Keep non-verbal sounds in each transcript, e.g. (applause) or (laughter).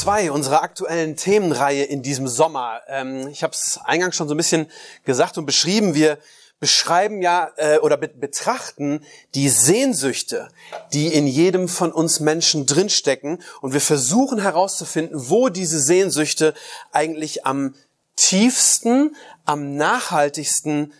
2 unserer aktuellen Themenreihe in diesem Sommer. Ähm, ich habe es eingangs schon so ein bisschen gesagt und beschrieben. Wir beschreiben ja äh, oder be betrachten die Sehnsüchte, die in jedem von uns Menschen drinstecken. Und wir versuchen herauszufinden, wo diese Sehnsüchte eigentlich am tiefsten, am nachhaltigsten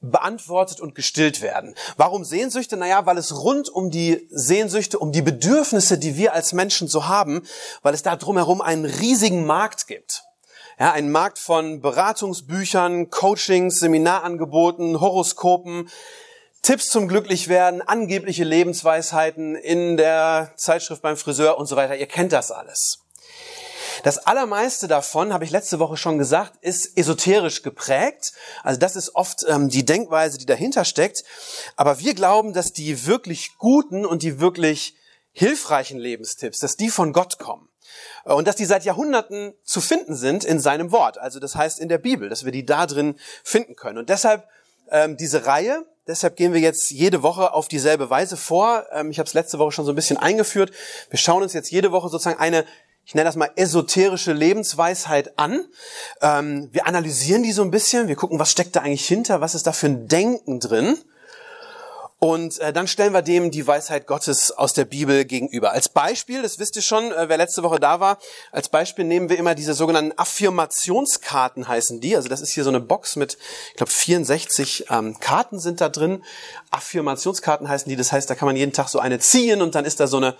beantwortet und gestillt werden. Warum Sehnsüchte? Naja, weil es rund um die Sehnsüchte, um die Bedürfnisse, die wir als Menschen so haben, weil es da drumherum einen riesigen Markt gibt. Ja, ein Markt von Beratungsbüchern, Coachings, Seminarangeboten, Horoskopen, Tipps zum Glücklichwerden, angebliche Lebensweisheiten in der Zeitschrift beim Friseur und so weiter. Ihr kennt das alles. Das allermeiste davon, habe ich letzte Woche schon gesagt, ist esoterisch geprägt. Also das ist oft ähm, die Denkweise, die dahinter steckt. Aber wir glauben, dass die wirklich guten und die wirklich hilfreichen Lebenstipps, dass die von Gott kommen. Äh, und dass die seit Jahrhunderten zu finden sind in seinem Wort. Also das heißt in der Bibel, dass wir die da drin finden können. Und deshalb ähm, diese Reihe, deshalb gehen wir jetzt jede Woche auf dieselbe Weise vor. Ähm, ich habe es letzte Woche schon so ein bisschen eingeführt. Wir schauen uns jetzt jede Woche sozusagen eine ich nenne das mal esoterische Lebensweisheit an. Ähm, wir analysieren die so ein bisschen, wir gucken, was steckt da eigentlich hinter, was ist da für ein Denken drin. Und äh, dann stellen wir dem die Weisheit Gottes aus der Bibel gegenüber. Als Beispiel, das wisst ihr schon, äh, wer letzte Woche da war, als Beispiel nehmen wir immer diese sogenannten Affirmationskarten heißen die. Also das ist hier so eine Box mit, ich glaube, 64 ähm, Karten sind da drin. Affirmationskarten heißen die, das heißt, da kann man jeden Tag so eine ziehen und dann ist da so eine,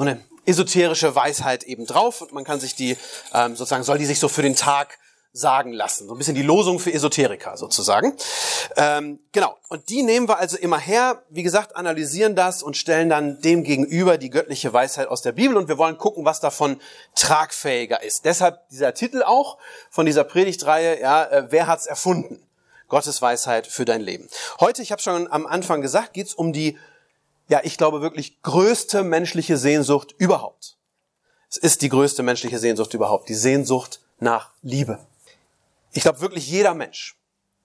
so eine esoterische Weisheit eben drauf und man kann sich die ähm, sozusagen soll die sich so für den Tag sagen lassen. So ein bisschen die Losung für Esoteriker sozusagen. Ähm, genau. Und die nehmen wir also immer her, wie gesagt, analysieren das und stellen dann dem gegenüber die göttliche Weisheit aus der Bibel und wir wollen gucken, was davon tragfähiger ist. Deshalb dieser Titel auch von dieser Predigtreihe, ja, äh, wer hat's erfunden? Gottes Weisheit für dein Leben. Heute, ich habe schon am Anfang gesagt, geht's um die ja, ich glaube wirklich größte menschliche Sehnsucht überhaupt. Es ist die größte menschliche Sehnsucht überhaupt, die Sehnsucht nach Liebe. Ich glaube wirklich jeder Mensch,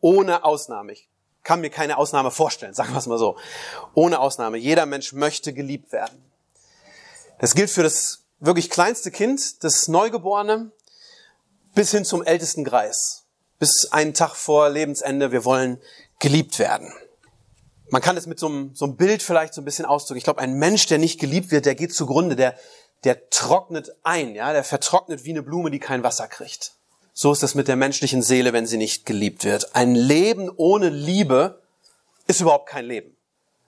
ohne Ausnahme, ich kann mir keine Ausnahme vorstellen, (laughs) sagen wir es mal so, ohne Ausnahme, jeder Mensch möchte geliebt werden. Das gilt für das wirklich kleinste Kind, das Neugeborene, bis hin zum ältesten Greis. Bis einen Tag vor Lebensende, wir wollen geliebt werden. Man kann es mit so einem, so einem Bild vielleicht so ein bisschen ausdrücken. Ich glaube, ein Mensch, der nicht geliebt wird, der geht zugrunde, der, der trocknet ein, ja, der vertrocknet wie eine Blume, die kein Wasser kriegt. So ist es mit der menschlichen Seele, wenn sie nicht geliebt wird. Ein Leben ohne Liebe ist überhaupt kein Leben.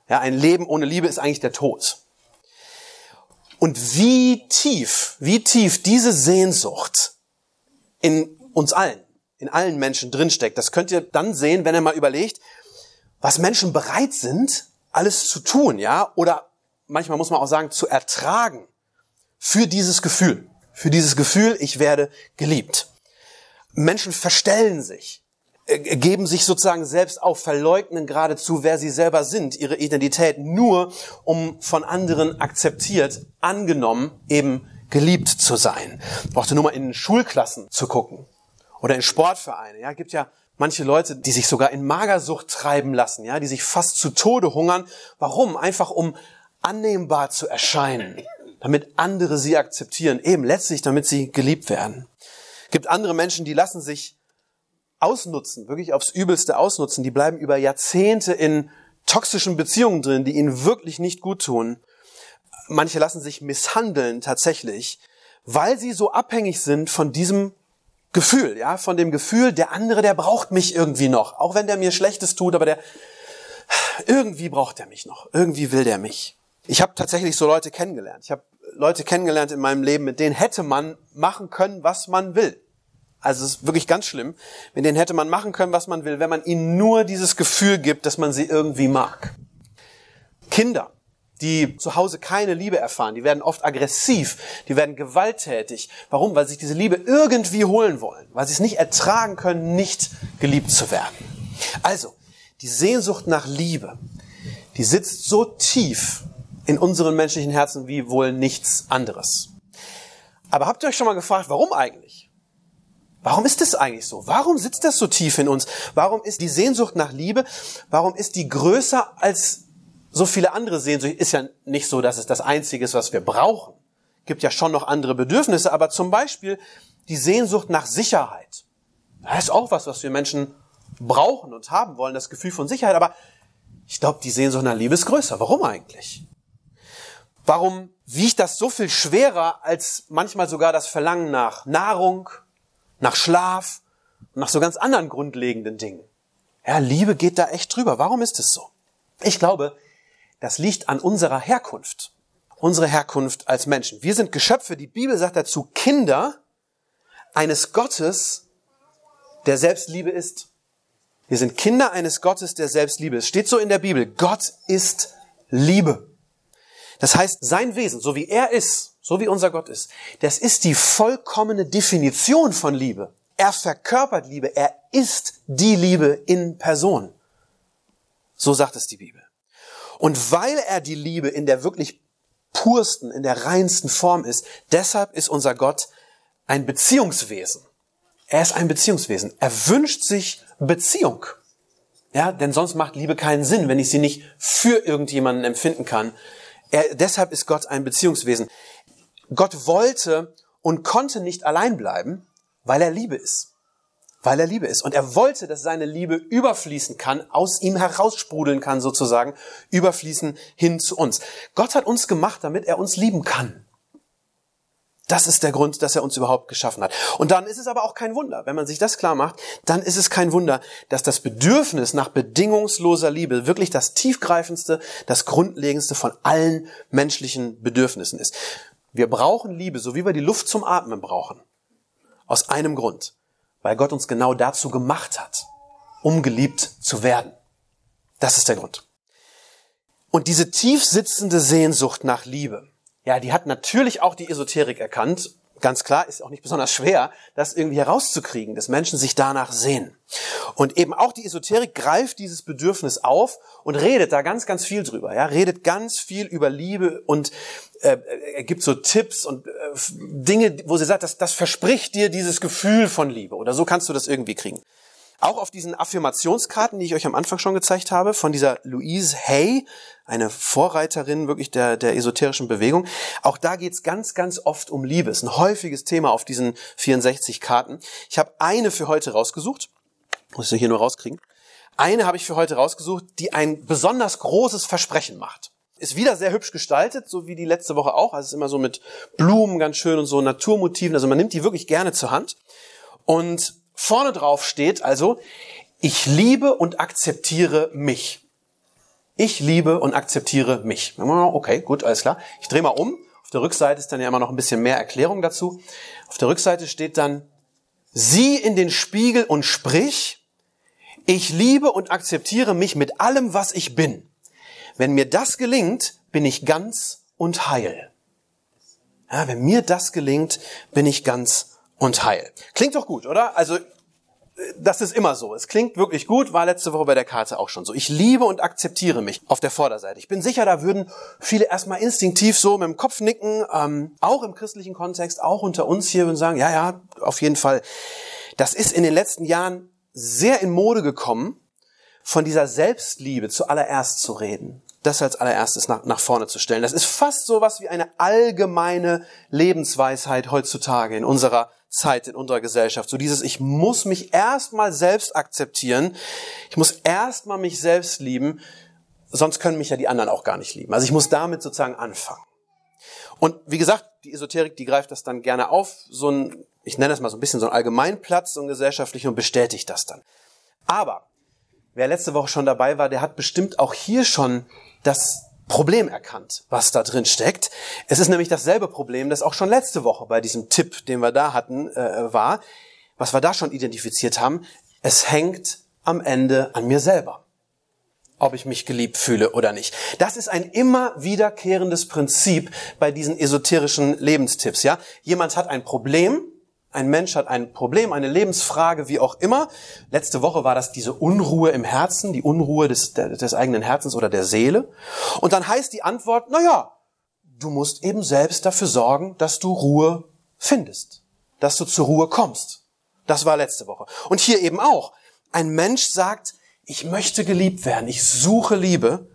Ja, ein Leben ohne Liebe ist eigentlich der Tod. Und wie tief, wie tief diese Sehnsucht in uns allen, in allen Menschen drinsteckt, das könnt ihr dann sehen, wenn ihr mal überlegt, was Menschen bereit sind, alles zu tun, ja, oder manchmal muss man auch sagen, zu ertragen für dieses Gefühl, für dieses Gefühl, ich werde geliebt. Menschen verstellen sich, äh, geben sich sozusagen selbst auf, verleugnen geradezu, wer sie selber sind, ihre Identität, nur um von anderen akzeptiert, angenommen, eben geliebt zu sein. Brauchte nur mal in Schulklassen zu gucken oder in Sportvereine. Ja, gibt ja Manche Leute, die sich sogar in Magersucht treiben lassen, ja, die sich fast zu Tode hungern. Warum? Einfach um annehmbar zu erscheinen, damit andere sie akzeptieren, eben letztlich, damit sie geliebt werden. Gibt andere Menschen, die lassen sich ausnutzen, wirklich aufs Übelste ausnutzen, die bleiben über Jahrzehnte in toxischen Beziehungen drin, die ihnen wirklich nicht gut tun. Manche lassen sich misshandeln tatsächlich, weil sie so abhängig sind von diesem Gefühl, ja, von dem Gefühl, der andere, der braucht mich irgendwie noch. Auch wenn der mir Schlechtes tut, aber der, irgendwie braucht er mich noch. Irgendwie will der mich. Ich habe tatsächlich so Leute kennengelernt. Ich habe Leute kennengelernt in meinem Leben, mit denen hätte man machen können, was man will. Also es ist wirklich ganz schlimm. Mit denen hätte man machen können, was man will, wenn man ihnen nur dieses Gefühl gibt, dass man sie irgendwie mag. Kinder. Die zu Hause keine Liebe erfahren, die werden oft aggressiv, die werden gewalttätig. Warum? Weil sie sich diese Liebe irgendwie holen wollen, weil sie es nicht ertragen können, nicht geliebt zu werden. Also, die Sehnsucht nach Liebe, die sitzt so tief in unseren menschlichen Herzen wie wohl nichts anderes. Aber habt ihr euch schon mal gefragt, warum eigentlich? Warum ist das eigentlich so? Warum sitzt das so tief in uns? Warum ist die Sehnsucht nach Liebe, warum ist die größer als so viele andere Sehnsüchte? Ist ja nicht so, dass es das Einzige ist, was wir brauchen. Gibt ja schon noch andere Bedürfnisse, aber zum Beispiel die Sehnsucht nach Sicherheit. Das ist auch was, was wir Menschen brauchen und haben wollen, das Gefühl von Sicherheit. Aber ich glaube, die Sehnsucht nach Liebe ist größer. Warum eigentlich? Warum wiegt das so viel schwerer als manchmal sogar das Verlangen nach Nahrung, nach Schlaf und nach so ganz anderen grundlegenden Dingen? Ja, Liebe geht da echt drüber. Warum ist es so? Ich glaube, das liegt an unserer Herkunft. Unsere Herkunft als Menschen. Wir sind Geschöpfe, die Bibel sagt dazu, Kinder eines Gottes, der Selbstliebe ist. Wir sind Kinder eines Gottes, der Selbstliebe ist. Steht so in der Bibel. Gott ist Liebe. Das heißt, sein Wesen, so wie er ist, so wie unser Gott ist, das ist die vollkommene Definition von Liebe. Er verkörpert Liebe. Er ist die Liebe in Person. So sagt es die Bibel. Und weil er die Liebe in der wirklich pursten, in der reinsten Form ist, deshalb ist unser Gott ein Beziehungswesen. Er ist ein Beziehungswesen. Er wünscht sich Beziehung. Ja, denn sonst macht Liebe keinen Sinn, wenn ich sie nicht für irgendjemanden empfinden kann. Er, deshalb ist Gott ein Beziehungswesen. Gott wollte und konnte nicht allein bleiben, weil er Liebe ist. Weil er Liebe ist. Und er wollte, dass seine Liebe überfließen kann, aus ihm heraussprudeln kann sozusagen, überfließen hin zu uns. Gott hat uns gemacht, damit er uns lieben kann. Das ist der Grund, dass er uns überhaupt geschaffen hat. Und dann ist es aber auch kein Wunder, wenn man sich das klar macht, dann ist es kein Wunder, dass das Bedürfnis nach bedingungsloser Liebe wirklich das tiefgreifendste, das grundlegendste von allen menschlichen Bedürfnissen ist. Wir brauchen Liebe, so wie wir die Luft zum Atmen brauchen. Aus einem Grund, weil Gott uns genau dazu gemacht hat, um geliebt zu werden. Das ist der Grund. Und diese tief sitzende Sehnsucht nach Liebe, ja, die hat natürlich auch die Esoterik erkannt. Ganz klar, ist auch nicht besonders schwer, das irgendwie herauszukriegen, dass Menschen sich danach sehen. Und eben auch die Esoterik greift dieses Bedürfnis auf und redet da ganz, ganz viel drüber. Ja, redet ganz viel über Liebe und äh, er gibt so Tipps und äh, Dinge, wo sie sagt, das, das verspricht dir dieses Gefühl von Liebe. Oder so kannst du das irgendwie kriegen. Auch auf diesen Affirmationskarten, die ich euch am Anfang schon gezeigt habe, von dieser Louise Hay, eine Vorreiterin wirklich der, der esoterischen Bewegung. Auch da geht's ganz, ganz oft um Liebe. Ist ein häufiges Thema auf diesen 64 Karten. Ich habe eine für heute rausgesucht. Muss ich hier nur rauskriegen. Eine habe ich für heute rausgesucht, die ein besonders großes Versprechen macht. Ist wieder sehr hübsch gestaltet, so wie die letzte Woche auch. Also ist immer so mit Blumen ganz schön und so Naturmotiven. Also man nimmt die wirklich gerne zur Hand. Und Vorne drauf steht also, ich liebe und akzeptiere mich. Ich liebe und akzeptiere mich. Okay, gut, alles klar. Ich drehe mal um. Auf der Rückseite ist dann ja immer noch ein bisschen mehr Erklärung dazu. Auf der Rückseite steht dann, sieh in den Spiegel und sprich, ich liebe und akzeptiere mich mit allem, was ich bin. Wenn mir das gelingt, bin ich ganz und heil. Ja, wenn mir das gelingt, bin ich ganz und heil. Klingt doch gut, oder? Also das ist immer so. Es klingt wirklich gut, war letzte Woche bei der Karte auch schon so. Ich liebe und akzeptiere mich auf der Vorderseite. Ich bin sicher, da würden viele erstmal instinktiv so mit dem Kopf nicken, ähm, auch im christlichen Kontext, auch unter uns hier und sagen, ja, ja, auf jeden Fall. Das ist in den letzten Jahren sehr in Mode gekommen, von dieser Selbstliebe zuallererst zu reden. Das als allererstes nach, nach vorne zu stellen. Das ist fast so was wie eine allgemeine Lebensweisheit heutzutage in unserer Zeit in unserer Gesellschaft. So dieses, ich muss mich erstmal selbst akzeptieren. Ich muss erstmal mich selbst lieben. Sonst können mich ja die anderen auch gar nicht lieben. Also ich muss damit sozusagen anfangen. Und wie gesagt, die Esoterik, die greift das dann gerne auf, so ein, ich nenne das mal so ein bisschen so ein Allgemeinplatz, so ein gesellschaftlich und bestätigt das dann. Aber wer letzte Woche schon dabei war, der hat bestimmt auch hier schon das Problem erkannt, was da drin steckt. Es ist nämlich dasselbe Problem, das auch schon letzte Woche bei diesem Tipp, den wir da hatten, äh, war, was wir da schon identifiziert haben. Es hängt am Ende an mir selber. ob ich mich geliebt fühle oder nicht. Das ist ein immer wiederkehrendes Prinzip bei diesen esoterischen Lebenstipps, ja? Jemand hat ein Problem, ein Mensch hat ein Problem, eine Lebensfrage, wie auch immer. Letzte Woche war das diese Unruhe im Herzen, die Unruhe des, des eigenen Herzens oder der Seele. Und dann heißt die Antwort, na ja, du musst eben selbst dafür sorgen, dass du Ruhe findest, dass du zur Ruhe kommst. Das war letzte Woche. Und hier eben auch. Ein Mensch sagt, ich möchte geliebt werden, ich suche Liebe.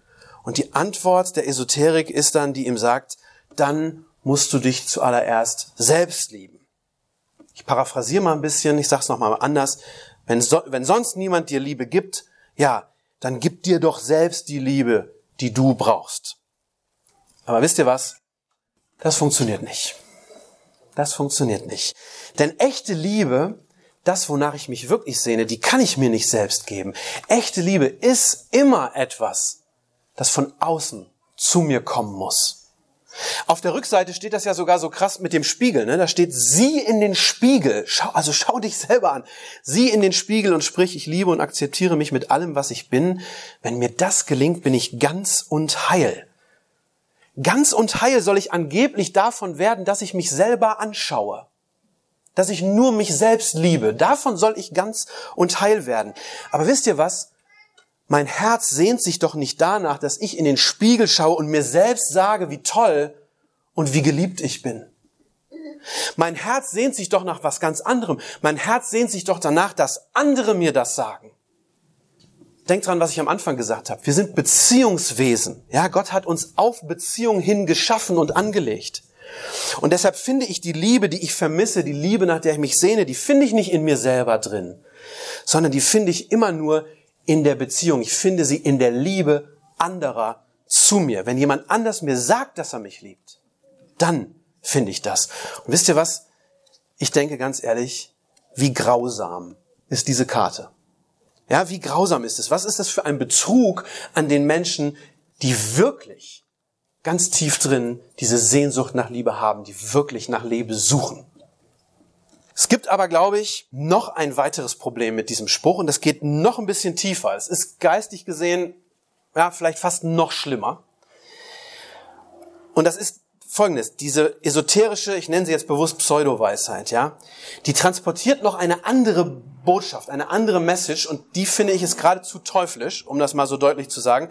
Und die Antwort der Esoterik ist dann, die ihm sagt, dann musst du dich zuallererst selbst lieben. Ich paraphrasiere mal ein bisschen, ich sage es nochmal anders. Wenn, so, wenn sonst niemand dir Liebe gibt, ja, dann gib dir doch selbst die Liebe, die du brauchst. Aber wisst ihr was? Das funktioniert nicht. Das funktioniert nicht. Denn echte Liebe das, wonach ich mich wirklich sehne, die kann ich mir nicht selbst geben. Echte Liebe ist immer etwas, das von außen zu mir kommen muss. Auf der Rückseite steht das ja sogar so krass mit dem Spiegel. Ne? Da steht, sieh in den Spiegel. Schau, also schau dich selber an. Sieh in den Spiegel und sprich, ich liebe und akzeptiere mich mit allem, was ich bin. Wenn mir das gelingt, bin ich ganz und heil. Ganz und heil soll ich angeblich davon werden, dass ich mich selber anschaue dass ich nur mich selbst liebe. Davon soll ich ganz und heil werden. Aber wisst ihr was? Mein Herz sehnt sich doch nicht danach, dass ich in den Spiegel schaue und mir selbst sage, wie toll und wie geliebt ich bin. Mein Herz sehnt sich doch nach was ganz anderem. Mein Herz sehnt sich doch danach, dass andere mir das sagen. Denkt dran, was ich am Anfang gesagt habe. Wir sind Beziehungswesen. Ja, Gott hat uns auf Beziehung hin geschaffen und angelegt. Und deshalb finde ich die Liebe, die ich vermisse, die Liebe, nach der ich mich sehne, die finde ich nicht in mir selber drin, sondern die finde ich immer nur in der Beziehung. Ich finde sie in der Liebe anderer zu mir. Wenn jemand anders mir sagt, dass er mich liebt, dann finde ich das. Und wisst ihr was? Ich denke ganz ehrlich, wie grausam ist diese Karte. Ja, wie grausam ist es? Was ist das für ein Betrug an den Menschen, die wirklich ganz tief drin diese Sehnsucht nach Liebe haben, die wirklich nach Liebe suchen. Es gibt aber, glaube ich, noch ein weiteres Problem mit diesem Spruch und das geht noch ein bisschen tiefer. Es ist geistig gesehen, ja, vielleicht fast noch schlimmer. Und das ist folgendes, diese esoterische, ich nenne sie jetzt bewusst Pseudo-Weisheit, ja, die transportiert noch eine andere Botschaft, eine andere Message und die finde ich ist geradezu teuflisch, um das mal so deutlich zu sagen.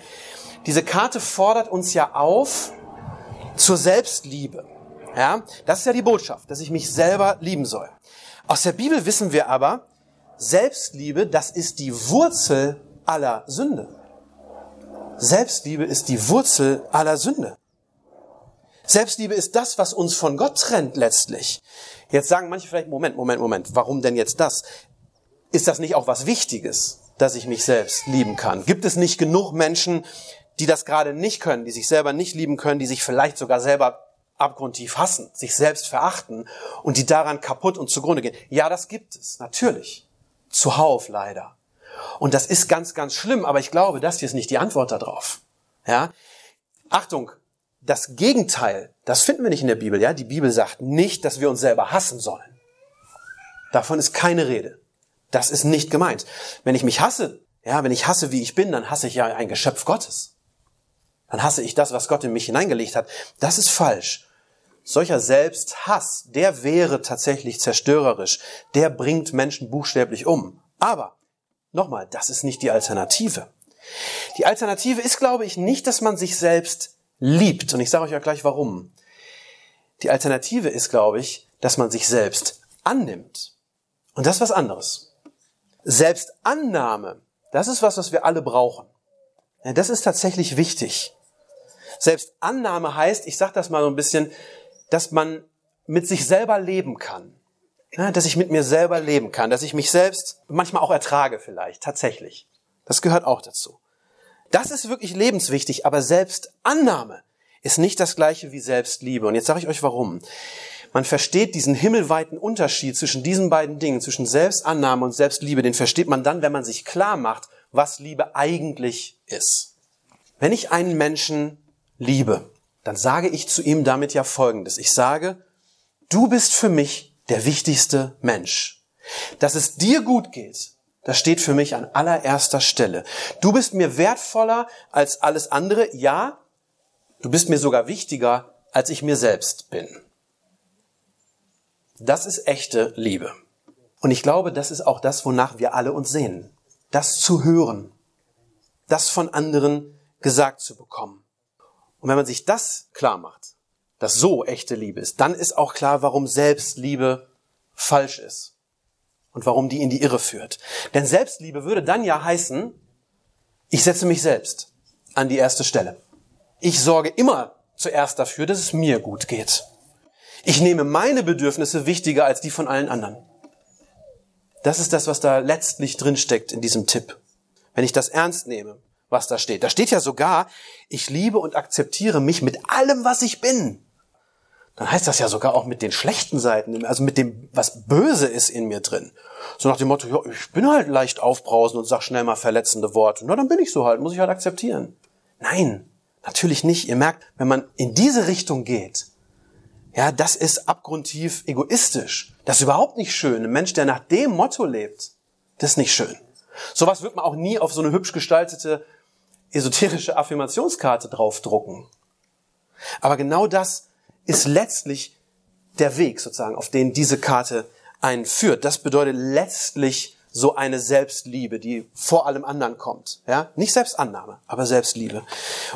Diese Karte fordert uns ja auf zur Selbstliebe. Ja, das ist ja die Botschaft, dass ich mich selber lieben soll. Aus der Bibel wissen wir aber, Selbstliebe, das ist die Wurzel aller Sünde. Selbstliebe ist die Wurzel aller Sünde. Selbstliebe ist das, was uns von Gott trennt letztlich. Jetzt sagen manche vielleicht, Moment, Moment, Moment, warum denn jetzt das? Ist das nicht auch was Wichtiges, dass ich mich selbst lieben kann? Gibt es nicht genug Menschen, die das gerade nicht können, die sich selber nicht lieben können, die sich vielleicht sogar selber abgrundtief hassen, sich selbst verachten und die daran kaputt und zugrunde gehen. Ja, das gibt es, natürlich. Zuhauf leider. Und das ist ganz, ganz schlimm, aber ich glaube, das hier ist nicht die Antwort darauf. Ja? Achtung, das Gegenteil, das finden wir nicht in der Bibel, ja? Die Bibel sagt nicht, dass wir uns selber hassen sollen. Davon ist keine Rede. Das ist nicht gemeint. Wenn ich mich hasse, ja, wenn ich hasse, wie ich bin, dann hasse ich ja ein Geschöpf Gottes dann hasse ich das, was Gott in mich hineingelegt hat. Das ist falsch. Solcher Selbsthass, der wäre tatsächlich zerstörerisch. Der bringt Menschen buchstäblich um. Aber, nochmal, das ist nicht die Alternative. Die Alternative ist, glaube ich, nicht, dass man sich selbst liebt. Und ich sage euch ja gleich warum. Die Alternative ist, glaube ich, dass man sich selbst annimmt. Und das ist was anderes. Selbstannahme, das ist was, was wir alle brauchen. Das ist tatsächlich wichtig. Selbst Annahme heißt, ich sage das mal so ein bisschen, dass man mit sich selber leben kann. Ja, dass ich mit mir selber leben kann, dass ich mich selbst manchmal auch ertrage vielleicht, tatsächlich. Das gehört auch dazu. Das ist wirklich lebenswichtig, aber Selbstannahme ist nicht das gleiche wie Selbstliebe. Und jetzt sage ich euch warum. Man versteht diesen himmelweiten Unterschied zwischen diesen beiden Dingen, zwischen Selbstannahme und Selbstliebe, den versteht man dann, wenn man sich klar macht, was Liebe eigentlich ist. Wenn ich einen Menschen liebe, dann sage ich zu ihm damit ja Folgendes. Ich sage, du bist für mich der wichtigste Mensch. Dass es dir gut geht, das steht für mich an allererster Stelle. Du bist mir wertvoller als alles andere, ja, du bist mir sogar wichtiger, als ich mir selbst bin. Das ist echte Liebe. Und ich glaube, das ist auch das, wonach wir alle uns sehnen. Das zu hören. Das von anderen gesagt zu bekommen. Und wenn man sich das klar macht, dass so echte Liebe ist, dann ist auch klar, warum Selbstliebe falsch ist. Und warum die in die Irre führt. Denn Selbstliebe würde dann ja heißen, ich setze mich selbst an die erste Stelle. Ich sorge immer zuerst dafür, dass es mir gut geht. Ich nehme meine Bedürfnisse wichtiger als die von allen anderen. Das ist das, was da letztlich drinsteckt in diesem Tipp. Wenn ich das ernst nehme, was da steht. Da steht ja sogar, ich liebe und akzeptiere mich mit allem, was ich bin. Dann heißt das ja sogar auch mit den schlechten Seiten, also mit dem, was böse ist in mir drin. So nach dem Motto, ja, ich bin halt leicht aufbrausend und sag schnell mal verletzende Worte. Na, dann bin ich so halt, muss ich halt akzeptieren. Nein, natürlich nicht. Ihr merkt, wenn man in diese Richtung geht, ja, das ist abgrundtief egoistisch. Das ist überhaupt nicht schön. Ein Mensch, der nach dem Motto lebt, das ist nicht schön. Sowas wird man auch nie auf so eine hübsch gestaltete esoterische Affirmationskarte draufdrucken. Aber genau das ist letztlich der Weg sozusagen, auf den diese Karte einen führt. Das bedeutet letztlich so eine Selbstliebe, die vor allem anderen kommt. Ja? Nicht Selbstannahme, aber Selbstliebe.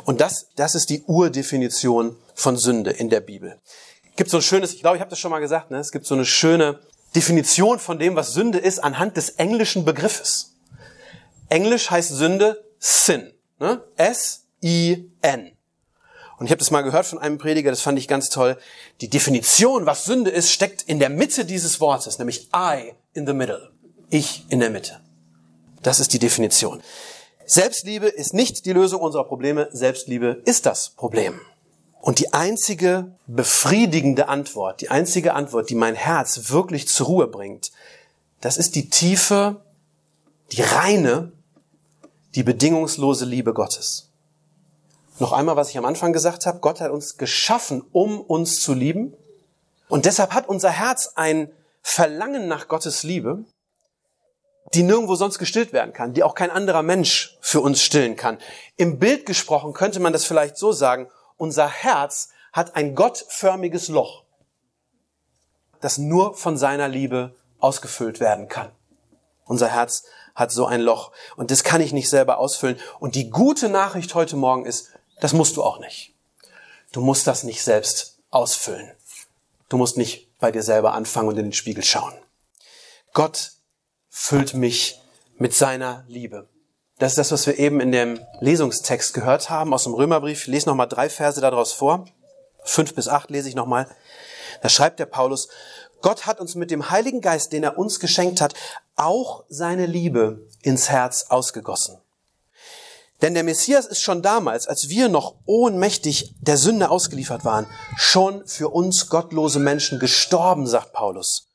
Und das, das ist die Urdefinition von Sünde in der Bibel gibt so ein schönes, ich glaube, ich habe das schon mal gesagt, ne? es gibt so eine schöne Definition von dem, was Sünde ist, anhand des englischen Begriffes. Englisch heißt Sünde Sin. Ne? S-I-N. Und ich habe das mal gehört von einem Prediger, das fand ich ganz toll. Die Definition, was Sünde ist, steckt in der Mitte dieses Wortes, nämlich I in the middle. Ich in der Mitte. Das ist die Definition. Selbstliebe ist nicht die Lösung unserer Probleme, Selbstliebe ist das Problem. Und die einzige befriedigende Antwort, die einzige Antwort, die mein Herz wirklich zur Ruhe bringt, das ist die tiefe, die reine, die bedingungslose Liebe Gottes. Noch einmal, was ich am Anfang gesagt habe, Gott hat uns geschaffen, um uns zu lieben. Und deshalb hat unser Herz ein Verlangen nach Gottes Liebe, die nirgendwo sonst gestillt werden kann, die auch kein anderer Mensch für uns stillen kann. Im Bild gesprochen könnte man das vielleicht so sagen, unser Herz hat ein gottförmiges Loch, das nur von seiner Liebe ausgefüllt werden kann. Unser Herz hat so ein Loch und das kann ich nicht selber ausfüllen. Und die gute Nachricht heute Morgen ist, das musst du auch nicht. Du musst das nicht selbst ausfüllen. Du musst nicht bei dir selber anfangen und in den Spiegel schauen. Gott füllt mich mit seiner Liebe. Das ist das, was wir eben in dem Lesungstext gehört haben aus dem Römerbrief. Ich lese nochmal drei Verse daraus vor. Fünf bis acht lese ich nochmal. Da schreibt der Paulus, Gott hat uns mit dem Heiligen Geist, den er uns geschenkt hat, auch seine Liebe ins Herz ausgegossen. Denn der Messias ist schon damals, als wir noch ohnmächtig der Sünde ausgeliefert waren, schon für uns gottlose Menschen gestorben, sagt Paulus.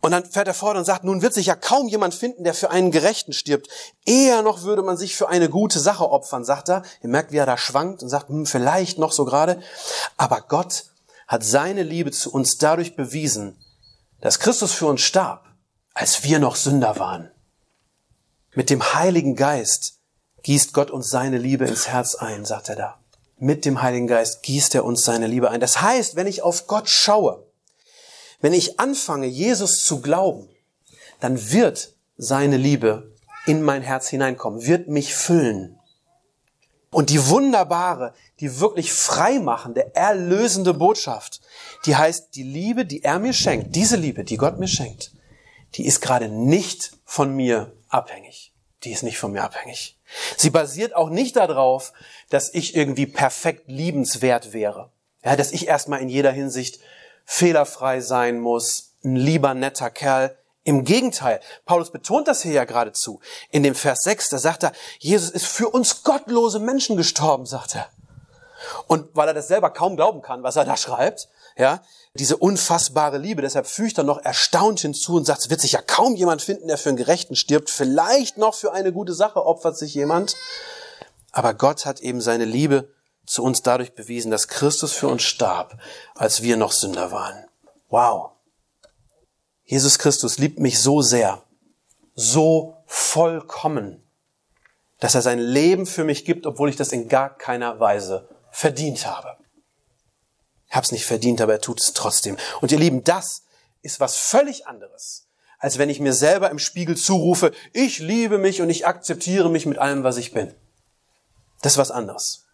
Und dann fährt er fort und sagt, nun wird sich ja kaum jemand finden, der für einen Gerechten stirbt. Eher noch würde man sich für eine gute Sache opfern, sagt er. Ihr merkt, wie er da schwankt und sagt, hm, vielleicht noch so gerade. Aber Gott hat seine Liebe zu uns dadurch bewiesen, dass Christus für uns starb, als wir noch Sünder waren. Mit dem Heiligen Geist gießt Gott uns seine Liebe ins Herz ein, sagt er da. Mit dem Heiligen Geist gießt er uns seine Liebe ein. Das heißt, wenn ich auf Gott schaue, wenn ich anfange, Jesus zu glauben, dann wird seine Liebe in mein Herz hineinkommen, wird mich füllen. Und die wunderbare, die wirklich freimachende, erlösende Botschaft, die heißt, die Liebe, die er mir schenkt, diese Liebe, die Gott mir schenkt, die ist gerade nicht von mir abhängig. Die ist nicht von mir abhängig. Sie basiert auch nicht darauf, dass ich irgendwie perfekt liebenswert wäre. Ja, dass ich erstmal in jeder Hinsicht fehlerfrei sein muss, ein lieber, netter Kerl. Im Gegenteil, Paulus betont das hier ja geradezu. In dem Vers 6, da sagt er, Jesus ist für uns gottlose Menschen gestorben, sagt er. Und weil er das selber kaum glauben kann, was er da schreibt, ja, diese unfassbare Liebe, deshalb fügt er noch erstaunt hinzu und sagt, es wird sich ja kaum jemand finden, der für einen Gerechten stirbt, vielleicht noch für eine gute Sache opfert sich jemand. Aber Gott hat eben seine Liebe zu uns dadurch bewiesen, dass Christus für uns starb, als wir noch Sünder waren. Wow. Jesus Christus liebt mich so sehr, so vollkommen, dass er sein Leben für mich gibt, obwohl ich das in gar keiner Weise verdient habe. Ich habe es nicht verdient, aber er tut es trotzdem. Und ihr Lieben, das ist was völlig anderes, als wenn ich mir selber im Spiegel zurufe, ich liebe mich und ich akzeptiere mich mit allem, was ich bin. Das ist was anderes.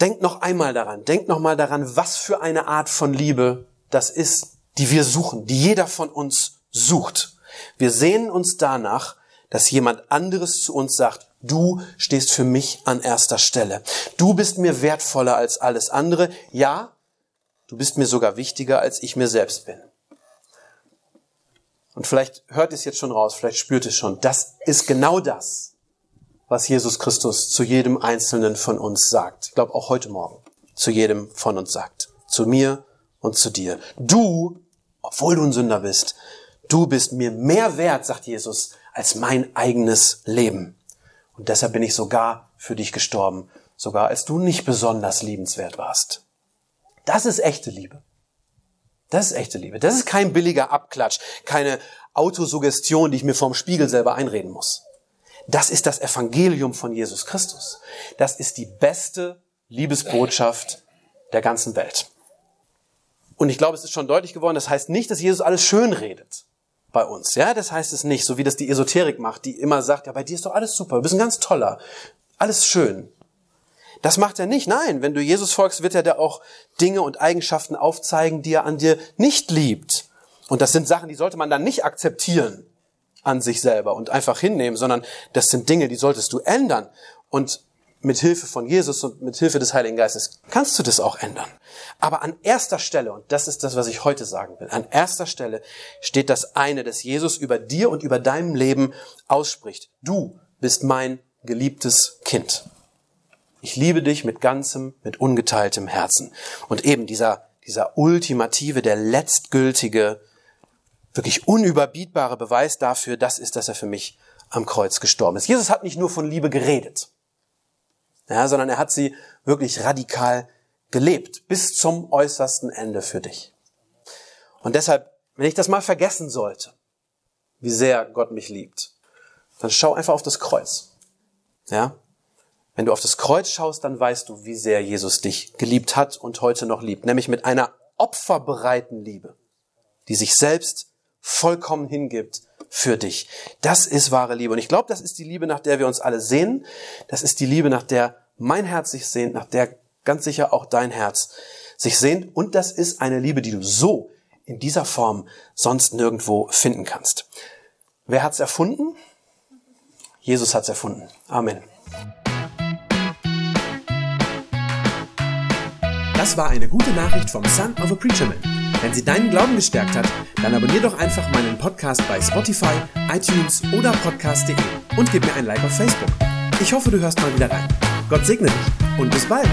Denkt noch einmal daran, denkt noch mal daran, was für eine Art von Liebe das ist, die wir suchen, die jeder von uns sucht. Wir sehnen uns danach, dass jemand anderes zu uns sagt, du stehst für mich an erster Stelle. Du bist mir wertvoller als alles andere. Ja, du bist mir sogar wichtiger, als ich mir selbst bin. Und vielleicht hört es jetzt schon raus, vielleicht spürt es schon. Das ist genau das, was Jesus Christus zu jedem Einzelnen von uns sagt. Ich glaube auch heute Morgen zu jedem von uns sagt. Zu mir und zu dir. Du, obwohl du ein Sünder bist, du bist mir mehr wert, sagt Jesus, als mein eigenes Leben. Und deshalb bin ich sogar für dich gestorben, sogar als du nicht besonders liebenswert warst. Das ist echte Liebe. Das ist echte Liebe. Das ist kein billiger Abklatsch, keine Autosuggestion, die ich mir vorm Spiegel selber einreden muss. Das ist das Evangelium von Jesus Christus. Das ist die beste Liebesbotschaft der ganzen Welt. Und ich glaube, es ist schon deutlich geworden, das heißt nicht, dass Jesus alles schön redet bei uns. Ja, das heißt es nicht, so wie das die Esoterik macht, die immer sagt, ja, bei dir ist doch alles super, du bist ein ganz toller, alles schön. Das macht er nicht. Nein, wenn du Jesus folgst, wird er dir auch Dinge und Eigenschaften aufzeigen, die er an dir nicht liebt. Und das sind Sachen, die sollte man dann nicht akzeptieren an sich selber und einfach hinnehmen, sondern das sind Dinge, die solltest du ändern. Und mit Hilfe von Jesus und mit Hilfe des Heiligen Geistes kannst du das auch ändern. Aber an erster Stelle, und das ist das, was ich heute sagen will, an erster Stelle steht das eine, dass Jesus über dir und über deinem Leben ausspricht. Du bist mein geliebtes Kind. Ich liebe dich mit ganzem, mit ungeteiltem Herzen. Und eben dieser, dieser ultimative, der letztgültige, wirklich unüberbietbare Beweis dafür, das ist, dass er für mich am Kreuz gestorben ist. Jesus hat nicht nur von Liebe geredet, ja, sondern er hat sie wirklich radikal gelebt, bis zum äußersten Ende für dich. Und deshalb, wenn ich das mal vergessen sollte, wie sehr Gott mich liebt, dann schau einfach auf das Kreuz. Ja, wenn du auf das Kreuz schaust, dann weißt du, wie sehr Jesus dich geliebt hat und heute noch liebt. Nämlich mit einer opferbereiten Liebe, die sich selbst vollkommen hingibt für dich. Das ist wahre Liebe. Und ich glaube, das ist die Liebe, nach der wir uns alle sehen. Das ist die Liebe, nach der mein Herz sich sehnt, nach der ganz sicher auch dein Herz sich sehnt. Und das ist eine Liebe, die du so in dieser Form sonst nirgendwo finden kannst. Wer hat's erfunden? Jesus hat's erfunden. Amen. Das war eine gute Nachricht vom Son of a Preacher Man. Wenn sie deinen Glauben gestärkt hat, dann abonnier doch einfach meinen Podcast bei Spotify, iTunes oder podcast.de und gib mir ein Like auf Facebook. Ich hoffe, du hörst mal wieder rein. Gott segne dich und bis bald.